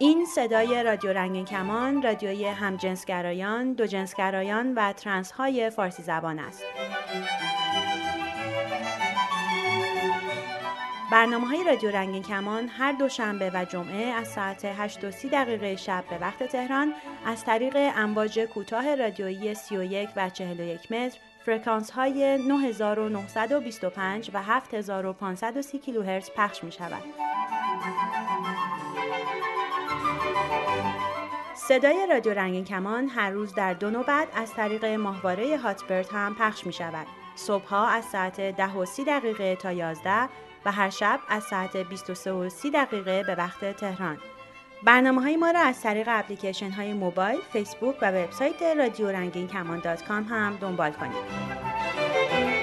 این صدای رادیو رنگین کمان رادیوی همجنسگرایان، دوجنسگرایان و ترنس های فارسی زبان است. برنامه های رادیو رنگین کمان هر دوشنبه و جمعه از ساعت 8 و 30 دقیقه شب به وقت تهران از طریق امواج کوتاه رادیویی 31 و 41 متر فرکانس های 9925 و 7530 کیلوهرتز پخش می شود. صدای رادیو رنگین کمان هر روز در دو نوبت از طریق ماهواره هاتبرد هم پخش می شود. صبحها از ساعت 10 و 30 دقیقه تا 11 و هر شب از ساعت 23 و 30 دقیقه به وقت تهران. برنامه های ما را از طریق اپلیکیشن های موبایل، فیسبوک و وبسایت رادیو رنگین کمان دات کام هم دنبال کنید.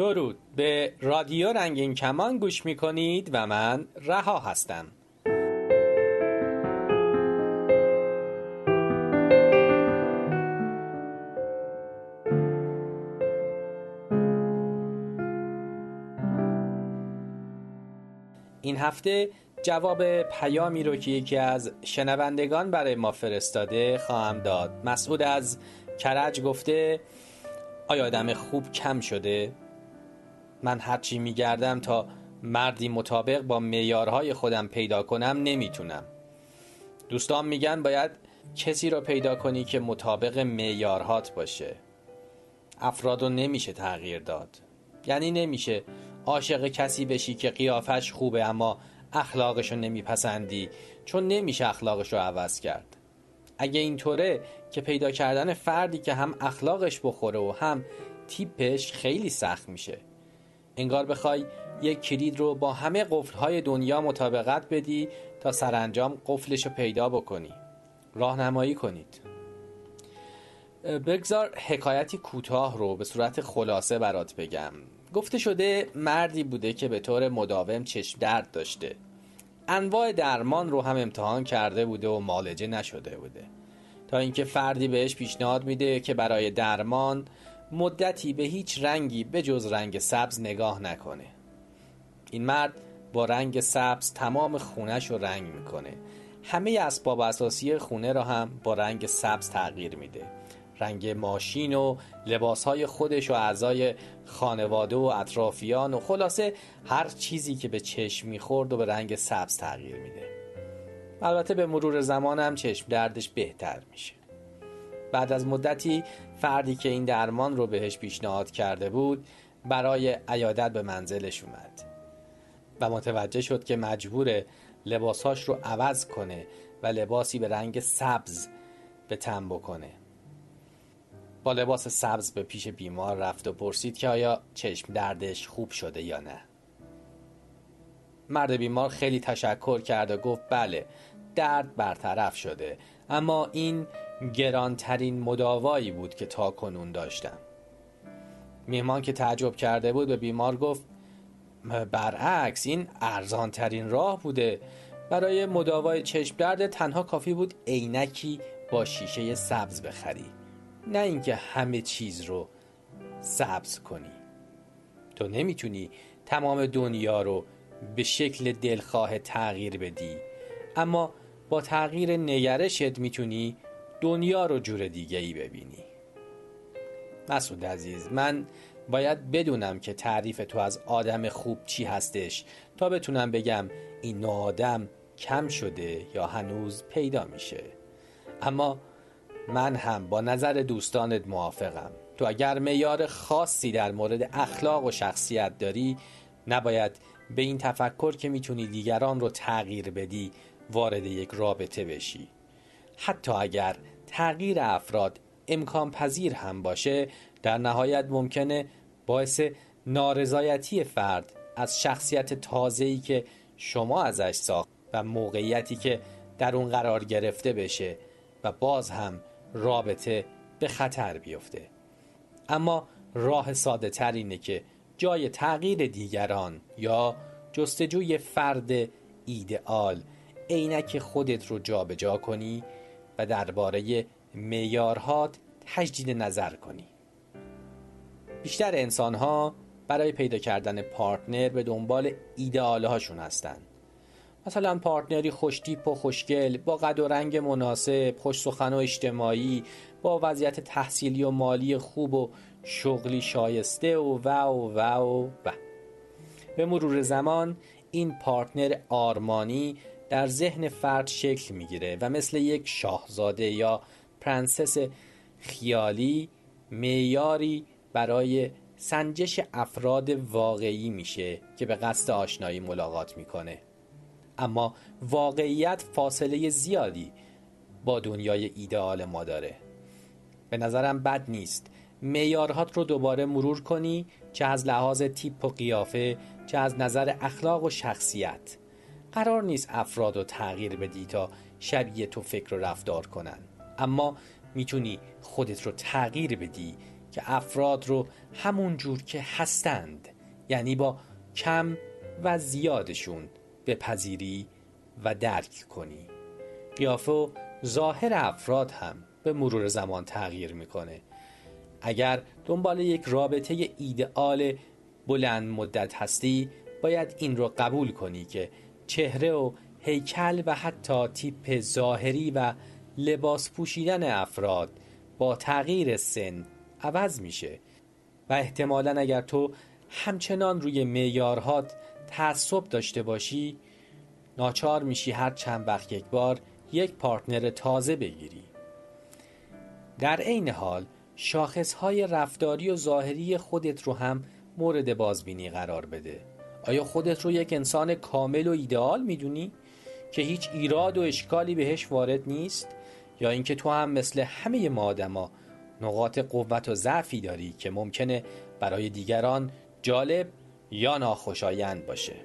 درود. به رادیو رنگین کمان گوش می کنید و من رها هستم. این هفته جواب پیامی رو که یکی از شنوندگان برای ما فرستاده خواهم داد. مسعود از کرج گفته آیا آدم خوب کم شده؟ من هرچی میگردم تا مردی مطابق با میارهای خودم پیدا کنم نمی‌تونم. دوستان میگن باید کسی را پیدا کنی که مطابق میارهات باشه. افراد رو نمیشه تغییر داد. یعنی نمیشه عاشق کسی بشی که قیافش خوبه اما اخلاقش رو نمیپسندی چون نمیشه اخلاقش رو عوض کرد. اگه اینطوره که پیدا کردن فردی که هم اخلاقش بخوره و هم تیپش خیلی سخت میشه. انگار بخوای یک کلید رو با همه قفلهای دنیا مطابقت بدی تا سرانجام قفلش رو پیدا بکنی. راهنمایی کنید. بگذار حکایتی کوتاه رو به صورت خلاصه برات بگم. گفته شده مردی بوده که به طور مداوم چشم درد داشته. انواع درمان رو هم امتحان کرده بوده و مالجه نشده بوده. تا اینکه فردی بهش پیشنهاد میده که برای درمان مدتی به هیچ رنگی به جز رنگ سبز نگاه نکنه. این مرد با رنگ سبز تمام خونش رو رنگ می‌کنه. همه اسباب اساسی خونه را هم با رنگ سبز تغییر میده. رنگ ماشین و لباسهای خودش و اعضای خانواده و اطرافیان و خلاصه هر چیزی که به چشم می‌خورد و به رنگ سبز تغییر میده. البته به مرور زمان هم چشم دردش بهتر میشه. بعد از مدتی فردی که این درمان رو بهش پیشنهاد کرده بود برای عیادت به منزلش اومد و متوجه شد که مجبور لباساش رو عوض کنه و لباسی به رنگ سبز به تن بکنه. با لباس سبز به پیش بیمار رفت و پرسید که آیا چشم دردش خوب شده یا نه. مرد بیمار خیلی تشکر کرد و گفت بله درد برطرف شده اما این گرانترین مداوایی بود که تا کنون داشتم. میهمان که تعجب کرده بود به بیمار گفت برعکس این ارزانترین راه بوده. برای مداوای چشم درد تنها کافی بود عینکی با شیشه سبز بخری. نه اینکه همه چیز رو سبز کنی. تو نمی‌تونی تمام دنیا رو به شکل دلخواه تغییر بدی. اما با تغییر نگرشت می‌تونی دنیا رو جور دیگه ای ببینی. مسعود عزیز من باید بدونم که تعریف تو از آدم خوب چی هستش تا بتونم بگم این آدم کم شده یا هنوز پیدا میشه. اما من هم با نظر دوستانت موافقم. تو اگر میار خاصی در مورد اخلاق و شخصیت داری نباید به این تفکر که می‌تونی دیگران رو تغییر بدی وارد یک رابطه بشی. حتی اگر تغییر افراد امکان پذیر هم باشه در نهایت ممکنه باعث نارضایتی فرد از شخصیت تازه‌ای که شما ازش ساخت و موقعیتی که در اون قرار گرفته بشه و باز هم رابطه به خطر بیفته. اما راه ساده تر اینه که جای تغییر دیگران یا جستجوی فرد ایدئال عینک خودت رو جابجا جا کنی و درباره معیارهات تجدید نظر کنی بیشتر انسان ها برای پیدا کردن پارتنر به دنبال ایدئال هاشون هستن مثلا partner ی خوشتیپ و خوشگل با قد و رنگ مناسب خوش سخن و اجتماعی با وضعیت تحصیلی و مالی خوب و شغلی شایسته و و و و, و. به مرور زمان این partner آرمانی در ذهن فرد شکل می‌گیره و مثل یک شاهزاده یا پرنسس خیالی معیاری برای سنجش افراد واقعی میشه که به قصد آشنایی ملاقات می‌کنه. اما واقعیت فاصله زیادی با دنیای ایدئال ما داره. به نظرم بد نیست. میارهات رو دوباره مرور کنی چه از لحاظ تیپ و قیافه چه از نظر اخلاق و شخصیت. قرار نیست افراد رو تغییر بدی تا شبیه تو فکر و رفتار کنن. اما می‌تونی خودت رو تغییر بدی که افراد رو همون جور که هستند یعنی با کم و زیادشون بپذیری و درک کنی. قیافه و ظاهر افراد هم به مرور زمان تغییر می‌کنه. اگر دنبال یک رابطه ایدئال بلند مدت هستی باید این رو قبول کنی که چهره و هیکل و حتی تیپ ظاهری و لباس پوشیدن افراد با تغییر سن عوض میشه و احتمالا اگر تو همچنان روی میارهات تعصب داشته باشی ناچار میشی هر چند وقت یک بار یک پارتنر تازه بگیری. در عین حال شاخصهای رفتاری و ظاهری خودت رو هم مورد بازبینی قرار بده. آیا خودت رو یک انسان کامل و ایدئال می‌دونی که هیچ ایراد و اشکالی بهش وارد نیست؟ یا اینکه تو هم مثل همه ما آدما نقاط قوت و ضعفی داری که ممکنه برای دیگران جالب یا ناخوشایند باشه؟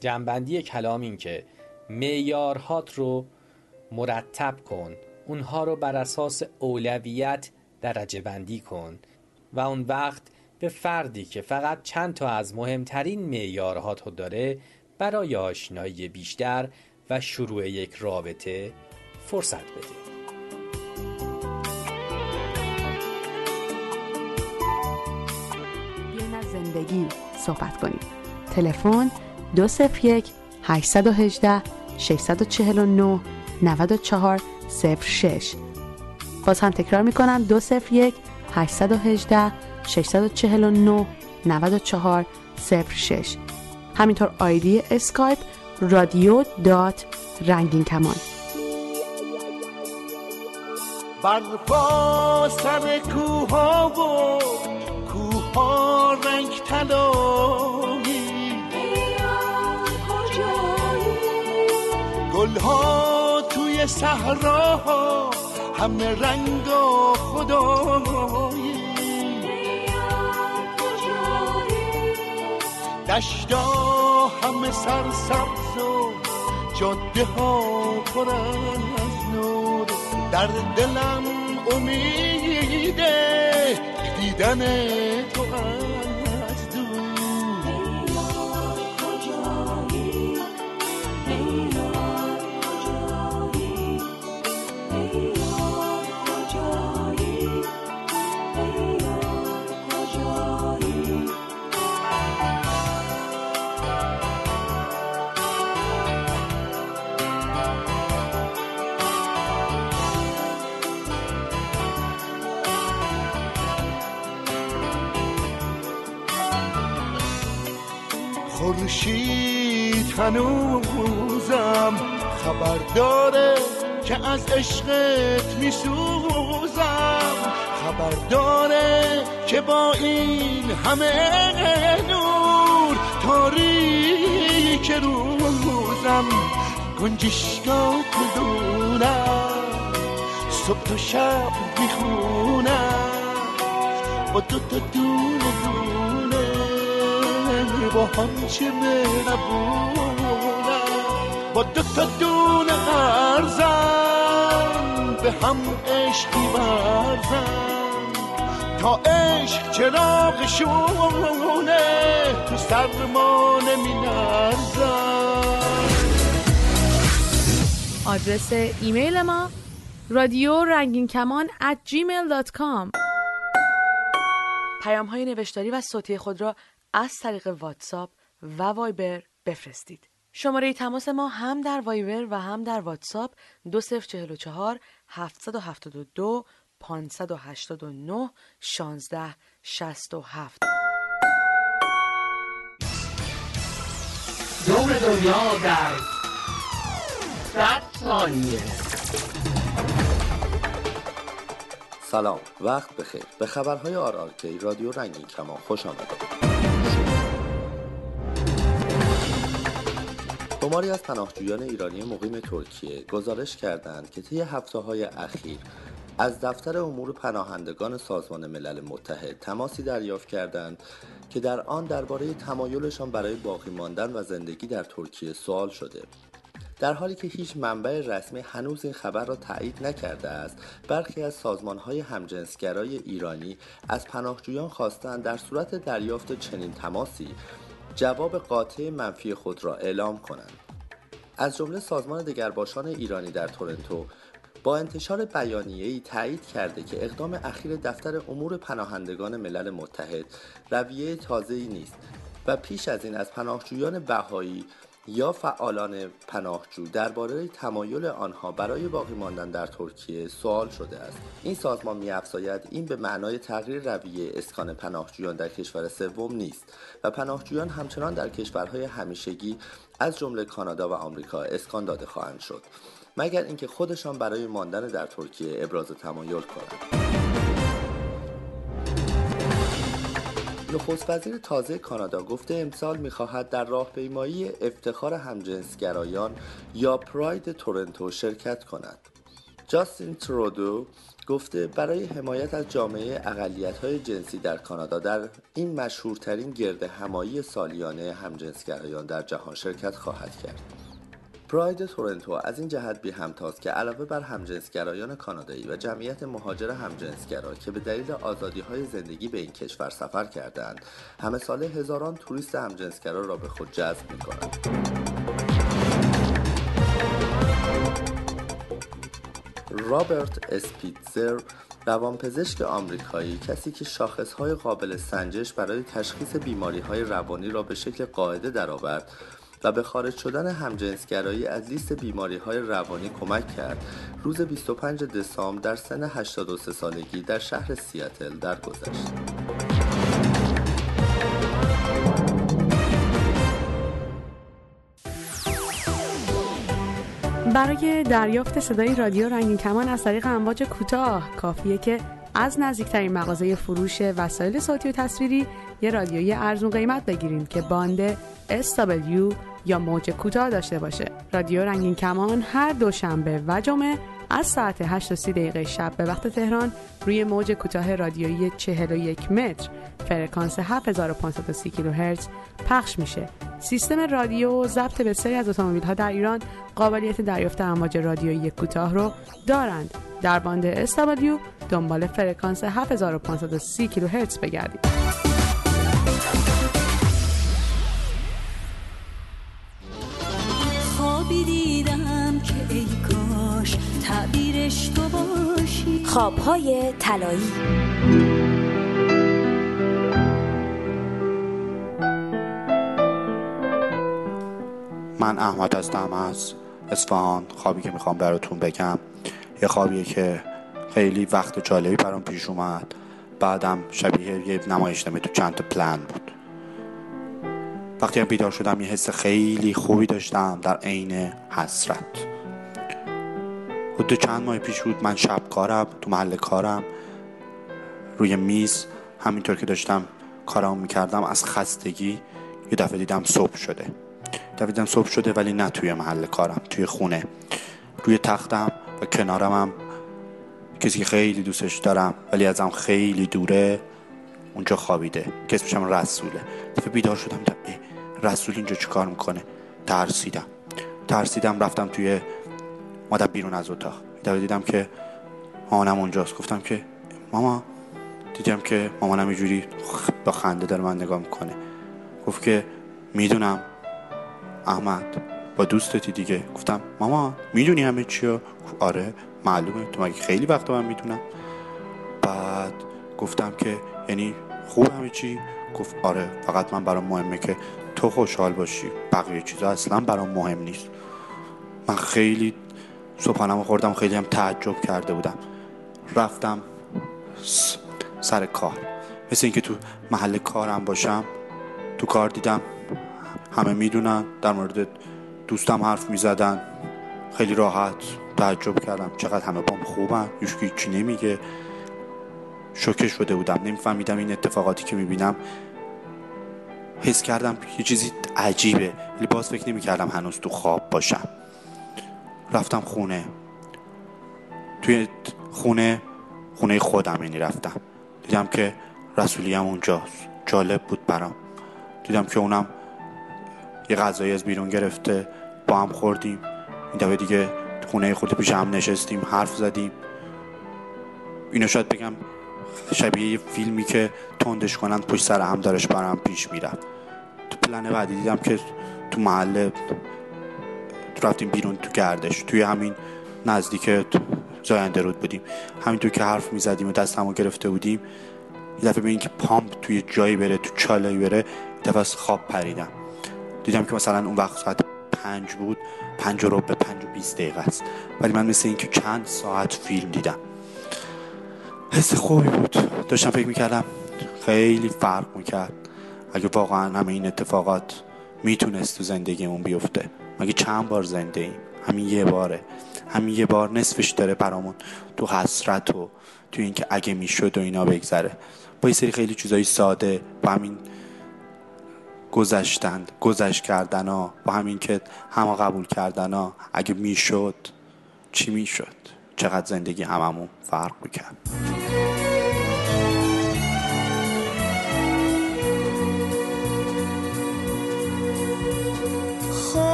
جنبندی کلام این که میارهات رو مرتب کن اونها رو بر اساس اولویت درجه بندی کن و اون وقت به فردی که فقط چند تا از مهمترین معیارهات رو داره برای آشنایی بیشتر و شروع یک رابطه فرصت بده. زندگی صحبت کنیم. تلفن 201 818 649 94 06 باز هم تکرار می‌کنم 201 818 649 94 06 همینطور آیدی اسکایپ رادیو دات رنگین کمان. بر سر کوها و کوها رنگ تلایی گلها توی صحراها همه رنگ و خدایی. دشتا همه سرسبز و جاده ها پر از نور. در دلم امیده دیدن تو خورشید هنوزم خبر داره که از عشقت میسوزم. خبر داره که با این همه نور تاریک روزم گنجشگاه می‌دونم صبح و شب می‌خونم. با دو تا دونه دونه با هم چه مهربونم با دو تا دونه قرزم به هم عشقی برزم تا عشق چراغشونه تو سر ما نمی آدرس ایمیل ما رادیو رنگین کمان at gmail.com پیام های نوشتاری و صوتی خود را از طریق واتساپ و وایبر بفرستید. شماره تماس ما هم در وایبر و هم در واتساپ 2044 772 589 16 67 دور دنیا در ثانیه. سلام وقت بخیر. به خبرهای آر رادیو رنگین کمان خوش آمدید. شماری از پناهجویان ایرانی مقیم ترکیه گزارش کردند که طی هفته های اخیر از دفتر امور پناهندگان سازمان ملل متحد تماسی دریافت کردند که در آن درباره تمایلشان برای باقی ماندن و زندگی در ترکیه سوال شده. در حالی که هیچ منبع رسمی هنوز این خبر را تایید نکرده است برخی از سازمانهای همجنسگرای ایرانی از پناهجویان خواستند در صورت دریافت چنین تماسی جواب قاطع منفی خود را اعلام کنند. از جمله سازمان دگرباشان ایرانی در تورنتو با انتشار بیانیه‌ای تایید کرده که اقدام اخیر دفتر امور پناهندگان ملل متحد رویه تازه‌ای نیست و پیش از این از پناهجویان بهایی یا فعالان پناهجو درباره تمایل آنها برای باقی ماندن در ترکیه سوال شده است. این سازمان میافزاید این به معنای تغییر رویه اسکان پناهجویان در کشور سوم نیست و پناهجویان همچنان در کشورهای همیشگی از جمله کانادا و آمریکا اسکان داده خواهند شد. مگر اینکه خودشان برای ماندن در ترکیه ابراز تمایل کنند. نخست وزیر تازه کانادا گفته امسال می‌خواهد در راهپیمایی افتخار همجنسگرایان یا پراید تورنتو شرکت کند جاستین ترودو گفته برای حمایت از جامعه اقلیت های جنسی در کانادا در این مشهورترین گرد همایی سالیانه همجنسگرایان در جهان شرکت خواهد کرد. پراید تورنتو از این جهت بی همتاست که علاوه بر همجنسگرایان کانادایی و جمعیت مهاجر همجنسگرا که به دلیل آزادی های زندگی به این کشور سفر کردند همه ساله هزاران توریست همجنسگرا را به خود جذب می کنند. رابرت اسپیتزر روانپزشک آمریکایی کسی که شاخصهای قابل سنجش برای تشخیص بیماری های روانی را به شکل قاعده درآورد و به خارج شدن همجنسگرایی از لیست بیماری های روانی کمک کرد روز 25 دسامبر در سن 83 سالگی در شهر سیاتل درگذشت. برای دریافت صدای رادیو رنگین کمان از طریق امواج کوتاه کافیه که از نزدیکترین مغازه فروش وسایل صوتی و تصویری یه رادیوی ارزون قیمت بگیریم که باند SW یا موج کوتاه داشته باشه. رادیو رنگین کمان هر دوشنبه و جمعه از ساعت 8 و دقیقه شب به وقت تهران روی موج کوتاه رادیویی 41 متر فرکانس 7530 کیلوهرتز پخش میشه. سیستم رادیو ضبط بسیاری از اتومبیل ها در ایران قابلیت دریافت امواج رادیویی کوتاه رو دارند. در باند SW دنبال فرکانس 7530 کیلوهرتز بگردید. خوابهای طلایی. من احمد هستم از اصفهان. خوابی که می‌خوام براتون بگم. یه خوابیه که خیلی وقت جالبی برام پیش اومد. بعدم شبیه یه نمایشنامه تو چند تا پلان بود. وقتی هم بیدار شدم یه حس خیلی خوبی داشتم در عین حسرت. حدود چند ماه پیش بود من شب کارم تو محل کارم روی میز همینطور که داشتم کارم می‌کردم از خستگی یه دفعه دیدم صبح شده. دویدم صبح شده ولی نه توی محل کارم توی خونه. روی تختم و کنارم هم کسی که خیلی دوستش دارم ولی ازم خیلی دوره اونجا خوابیده. که اسمشم رسوله. دفعه بیدار شدم رسول اینجا چیکار می‌کنه؟ ترسیدم. ترسیدم رفتم توی مادم بیرون از اتاق. دیدم که مامانم اونجاست. گفتم که ماما دیدم که مامانم اینجوری با خنده داره من نگاه می‌کنه. گفت که می‌دونم احمد با دوستتی دیگه. گفتم ماما می‌دونی همه چیا آره معلومه. تو مگه خیلی وقت من می‌دونم؟ بعد گفتم که یعنی خوب همه چی؟ گفت آره فقط من برام مهمه که تو خوشحال باشی. بقیه چیزا اصلا برام مهم نیست. من خیلی صبحانم خوردم خیلی هم تعجب کرده بودم رفتم سر کار. مثل اینکه تو محل کارم باشم تو کار دیدم همه می‌دونن در مورد دوستم حرف می‌زدن. خیلی راحت تعجب کردم چقدر همه بام خوبن. یوشکی چی نمیگه. شوکه شده بودم. نمیفهمیدم این اتفاقاتی که می‌بینم. حس کردم یه چیزی عجیبه. ولی باز فکر نمی‌کردم هنوز تو خواب باشم. رفتم خونه. توی خونه خونه خودم یعنی رفتم. دیدم که رسولی هم اونجاست. جالب بود برام. دیدم که اونم یه غذایی از بیرون گرفته. با هم خوردیم. این دفعه دیگه خونه خود پیش هم نشستیم حرف زدیم. اینو شاید بگم شبیه یه فیلمی که تندش کنند پشت سر هم دارش برام پیش میرم تو پلن بعدی دیدم که تو محله رفتیم بیرون تو گردش توی همین نزدیک زاینده رود بودیم. همینطور که حرف می‌زدیم و دستمو گرفته بودیم یه دفعه که پامپ توی جایی بره تو چالایی بره دفعه از خواب پریدم. دیدم که مثلا اون وقت ساعت پنج بود پنج رو به پنج و بیست دقیقه است. ولی من مثل اینکه چند ساعت فیلم دیدم. حس خوبی بود. داشتم فکر می‌کردم خیلی فرق می‌کرد. اگه واقعا همه این اتفاقات می‌تونست تو زندگیمون بیفته. مگه چند بار زنده ایم؟ همین یه باره. همین یه بار نصفش داره برامون تو حسرت و تو اینکه اگه می‌شد و اینا بگذره. با یه سری خیلی چیزای ساده با همین گذشتن گذشت کردن ها با همین که همه قبول کردن ها. اگه می‌شد چی می‌شد؟ چقدر زندگی هممون فرق می‌کرد؟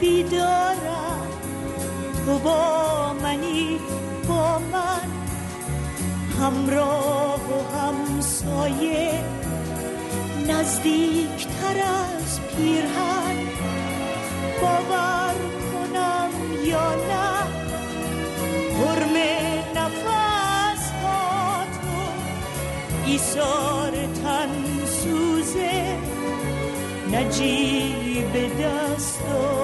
بیدارم تو با منی با من. همراه و همسایه نزدیکتر از پیرهن. باور کنم یا نه حرم نفس ها تو ایسار نجیب دستان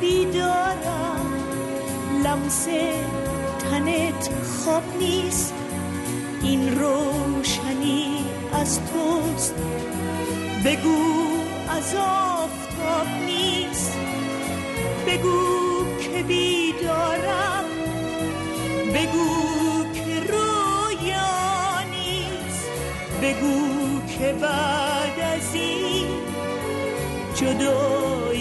بیدارم لمس تنت خواب نیست. این روشنی از توست. بگو از آفتاب نیست. بگو که بیدارم. بگو که رویا نیست. بگو که بعد از این جدایی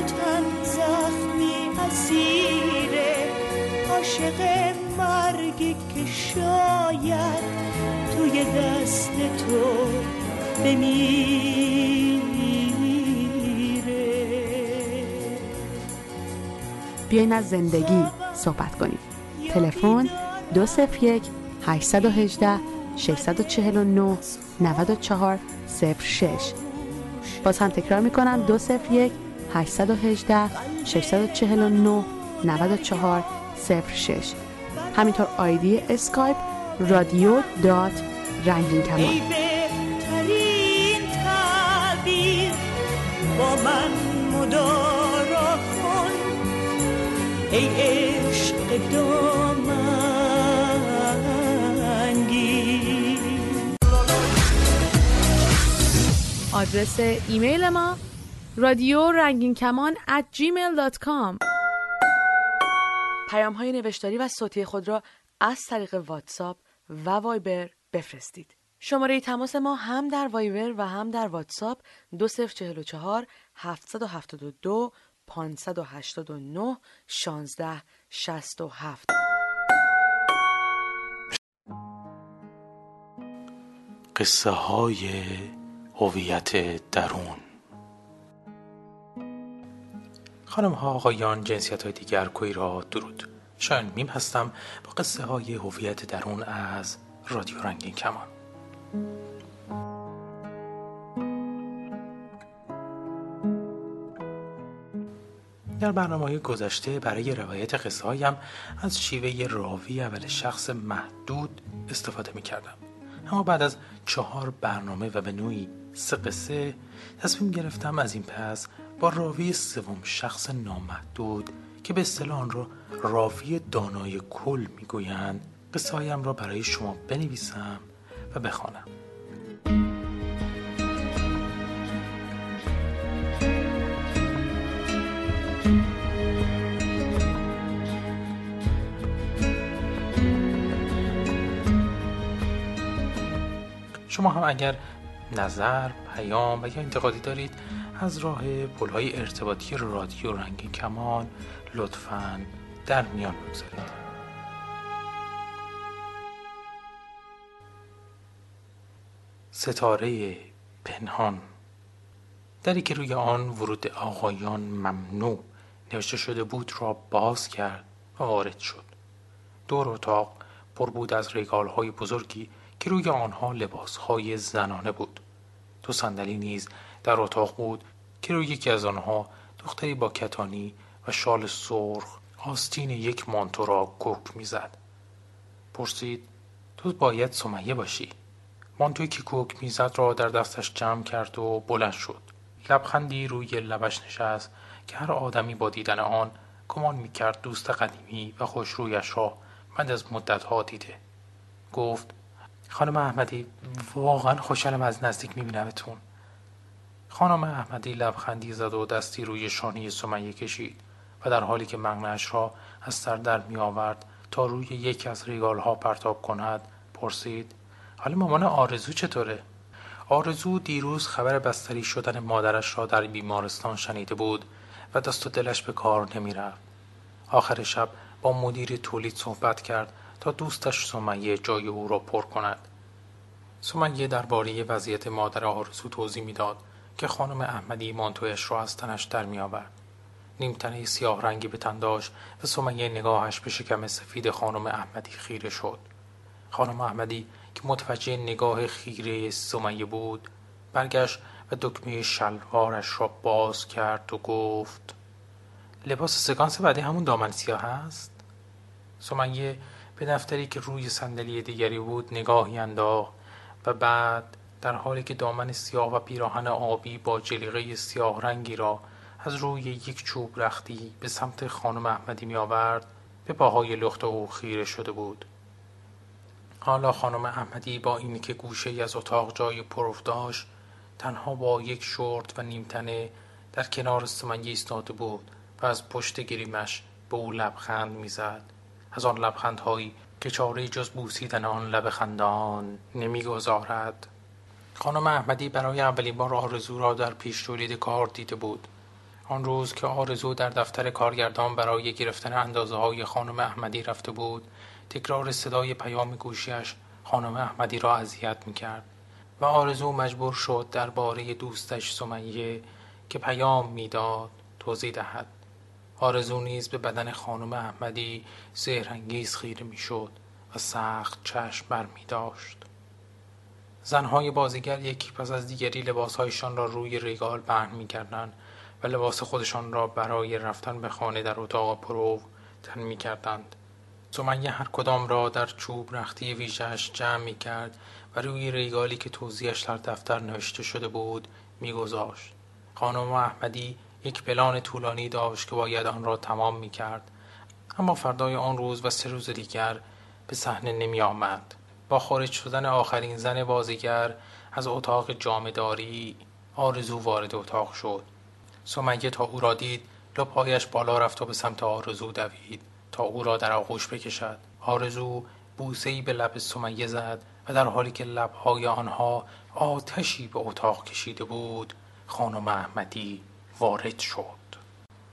تن زخمی اسیره عاشق مرگی که شاید توی دست تو بمیره. بیاین از زندگی صحبت کنیم. تلفن 201 818 649 94 06 باز هم تکرار می‌کنم. 201 818 649 94 06 همینطور آیدی اسکایپ رادیو dot رنگین کمان. با من مدارا کن ای عشق دامنگی آدرس ایمیل ما رادیو رنگین کمان at gmail.com پیام های نوشتاری و صوتی خود را از طریق واتساپ و وایبر بفرستید. شماره تماس ما هم در وایبر و هم در واتساپ 2044 772 589 16 67 قصه های هویت درون خانم ها آقایان جنسیت های دیگر کوی را درود شاید میم هستم با قصه های هویت درون از رادیو رنگین کمان در برنامه گذشته برای روایت قصه هایم از شیوه راوی اول شخص محدود استفاده می کردم. اما بعد از چهار برنامه و به نوعی سه قصه تصمیم گرفتم از این پس با راوی سوم شخص نامحدود که به اصطلاح را راوی دانای کل می‌گویند قصه هایم را برای شما بنویسم و بخوانم. شما هم اگر نظر، پیام و یا انتقادی دارید از راه پلهای ارتباطی رادیو رنگین کمان لطفا در میان بگذارید. ستاره پنهان. دری که روی آن ورود آقایان ممنوع نوشته شده بود را باز کرد و وارد شد. دور اتاق پر بود از ریگال های بزرگی که روی آنها لباس های زنانه بود. دو صندلی نیز در اتاق بود که روی یکی از آنها دختری با کتانی و شال سرخ آستین یک مانتو را کوک می‌زد. پرسید تو باید سمیه باشی. مانتوی که کوک می‌زد را در دستش جمع کرد و بلند شد. لبخندی روی لبش نشست که هر آدمی با دیدن آن گمان می‌کرد دوست قدیمی و خوشرویش را بعد از مدتها دیده. گفت خانم احمدی واقعا خوشحالم از نزدیک میبینمتون. خانم احمدی لبخندی زد و دستی روی شانه سمیه کشید و در حالی که مغنش را از سر در می آورد تا روی یکی از ریگال ها پرتاب کند پرسید حال مامان آرزو چطوره؟ آرزو دیروز خبر بستری شدن مادرش را در بیمارستان شنیده بود و دست و دلش به کار نمی رفت. آخر شب با مدیر تولید صحبت کرد تا دوستش سمیه جای او را پر کند. سمیه درباره وضعیت مادر آرزو توضیح می‌داد که خانم احمدی مانتویش را از تنش در می آورد. نیمتنه سیاه رنگی به تن داشت و سمیه نگاهش به شکم سفید خانم احمدی خیره شد. خانم احمدی که متوجه نگاه خیره سمیه بود برگشت و دکمه شلوارش را باز کرد و گفت لباس سکانس بعدی همون دامن سیاه هست؟ سمیه به دفتری که روی صندلی دیگری بود نگاهی انداخت و بعد در حالی که دامن سیاه و پیراهن آبی با جلیقه سیاه رنگی را از روی یک چوب رختی به سمت خانم احمدی می آورد به پاهای لخت او خیره شده بود. حالا خانم احمدی با اینکه که گوشه از اتاق جای پروف داشت تنها با یک شورت و نیمتنه در کنار سمنگی ایستاده بود و از پشت گریمش به او لبخند می‌زد. از آن لبخندهایی که چاره جز بوسیدن آن لب خندان نمی‌گذارد. خانم احمدی برای اولین بار آرزو را در پیش تولید کار دیده بود آن روز که آرزو در دفتر کارگردان برای گرفتن اندازه های خانم احمدی رفته بود تکرار صدای پیام گوشیش خانم احمدی را اذیت می‌کرد و آرزو مجبور شد درباره دوستش سمیه که پیام می‌داد توضیح دهد آرزو نیز به بدن خانم احمدی سهرانگیز خیره می‌شد و سخت چشم بر می داشت. زنهای بازیگر یکی پس از دیگری لباسهایشان را روی ریگال پهن می‌کردند و لباس خودشان را برای رفتن به خانه در اتاق پرو تن می کردند. سمیه هر کدام را در چوب رختی ویژهش جمع می کرد و روی ریگالی که توضیحش در دفتر نوشته شده بود میگذاشت. خانم احمدی یک پلان طولانی داشت که باید آن را تمام می کرد. اما فردای آن روز و سه روز دیگر به صحنه نمی آمد. با خارج شدن آخرین زن بازیگر از اتاق جامداری آرزو وارد اتاق شد. سمیه تا او را دید لپایش بالا رفت و به سمت آرزو دوید تا او را در آغوش بکشد آرزو بوسهای به لب سمیه زد و در حالی که لبهای آنها آتشی به اتاق کشیده بود خانم احمدی وارد شد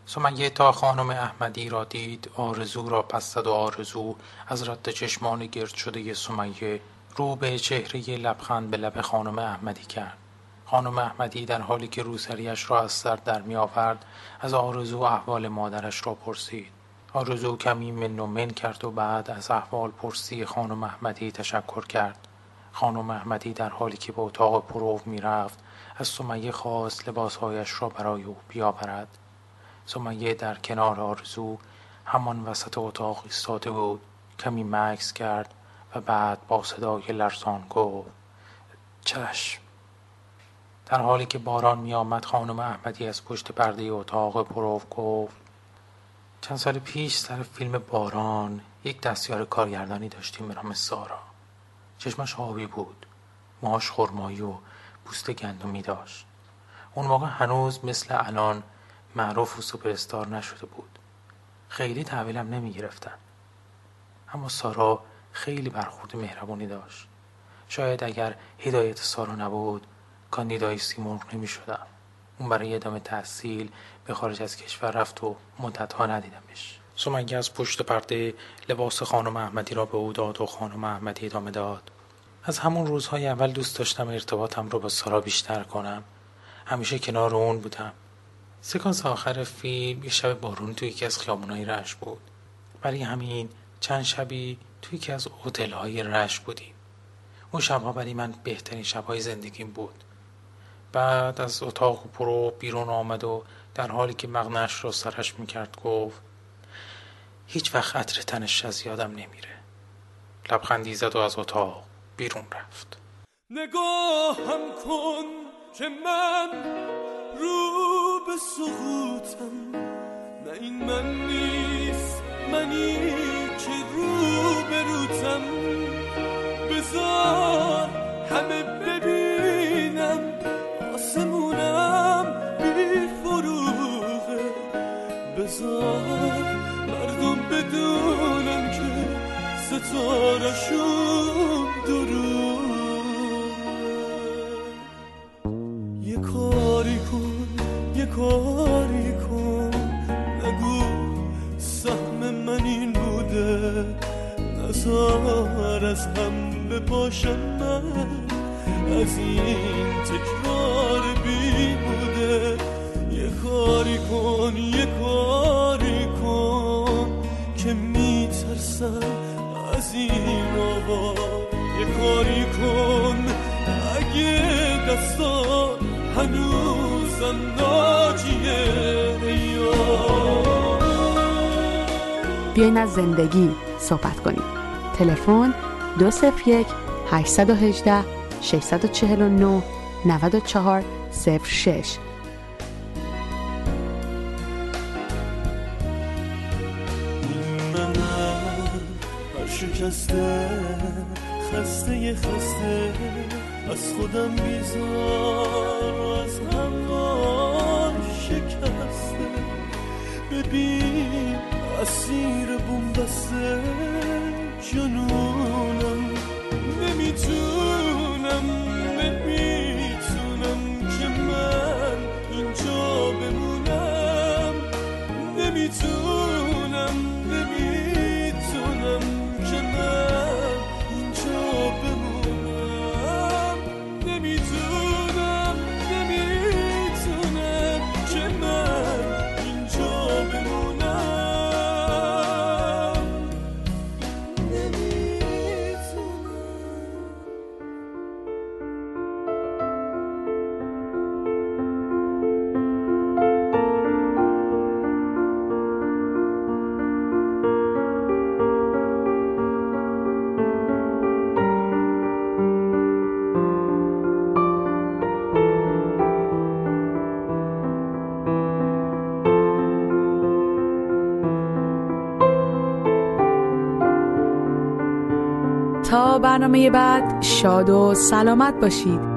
سمیه تا خانم احمدی را دید آرزو را پس زد و آرزو. از رد چشمان گرد شده سمیه رو به چهره لبخند به لب خانم احمدی کرد. خانم احمدی در حالی که روسریش را از سر در می آورد از آرزو احوال مادرش را پرسید. آرزو کمی من و من کرد و بعد از احوال پرسی خانم احمدی تشکر کرد. خانم احمدی در حالی که به اتاق پرو می رفت از سمیه خواست لباسهایش را برای او بیاورد. سمیه در کنار آرزو همان وسط اتاق ایستاده بود. کمی مکس کرد و بعد با صدای لرزان گفت چشم. در حالی که باران می آمد خانم احمدی از پشت پرده اتاق پروف گفت چند سال پیش سر فیلم باران یک دستیار کارگردانی داشتیم به نام سارا. چشمش آبی بود. موهاش خرمایی و پوست گندمی داشت. اون موقع هنوز مثل الان معروف و سوپرستار نشده بود. خیلی تحویلم نمی گرفتن اما سارا خیلی برخورد مهربونی داشت. شاید اگر هدایت سارا نبود کاندیدای سیمرغ نمی شدم اون برای ادامه تحصیل به خارج از کشور رفت و مدتها ندیدمش. سمیه از پشت پرده لباس خانم احمدی را به او داد و خانم احمدی ادامه داد. از همون روزهای اول دوست داشتم ارتباطم رو با سارا بیشتر کنم. همیشه کنار اون بودم. سکانس آخر فیلم یه شب بارون توی یکی از خیابونهای رش بود. برای همین چند شبی توی یکی از های رش بودیم. اون شبها برای من بهترین شبهای زندگیم بود. بعد از اتاق پرو بیرون آمد و در حالی که مغنش را سرش می‌کرد گفت هیچ وقت عطر تنش از یادم نمیره. لبخندی زد و از اتاق بیرون رفت. نگاهم کن که من رو به سقوطم. نه این من نیست منی که رو بیاین از زندگی صحبت کنیم. تلفن 201 818 649 94 06 شکسته خسته خسته از خودم بیزار از همان شکسته. ببین اسیر بومبسته جنونم نمی‌تونم نمی‌تونم که من اینجا بمونم. نمی‌تونم برنامه بعد شاد و سلامت باشید.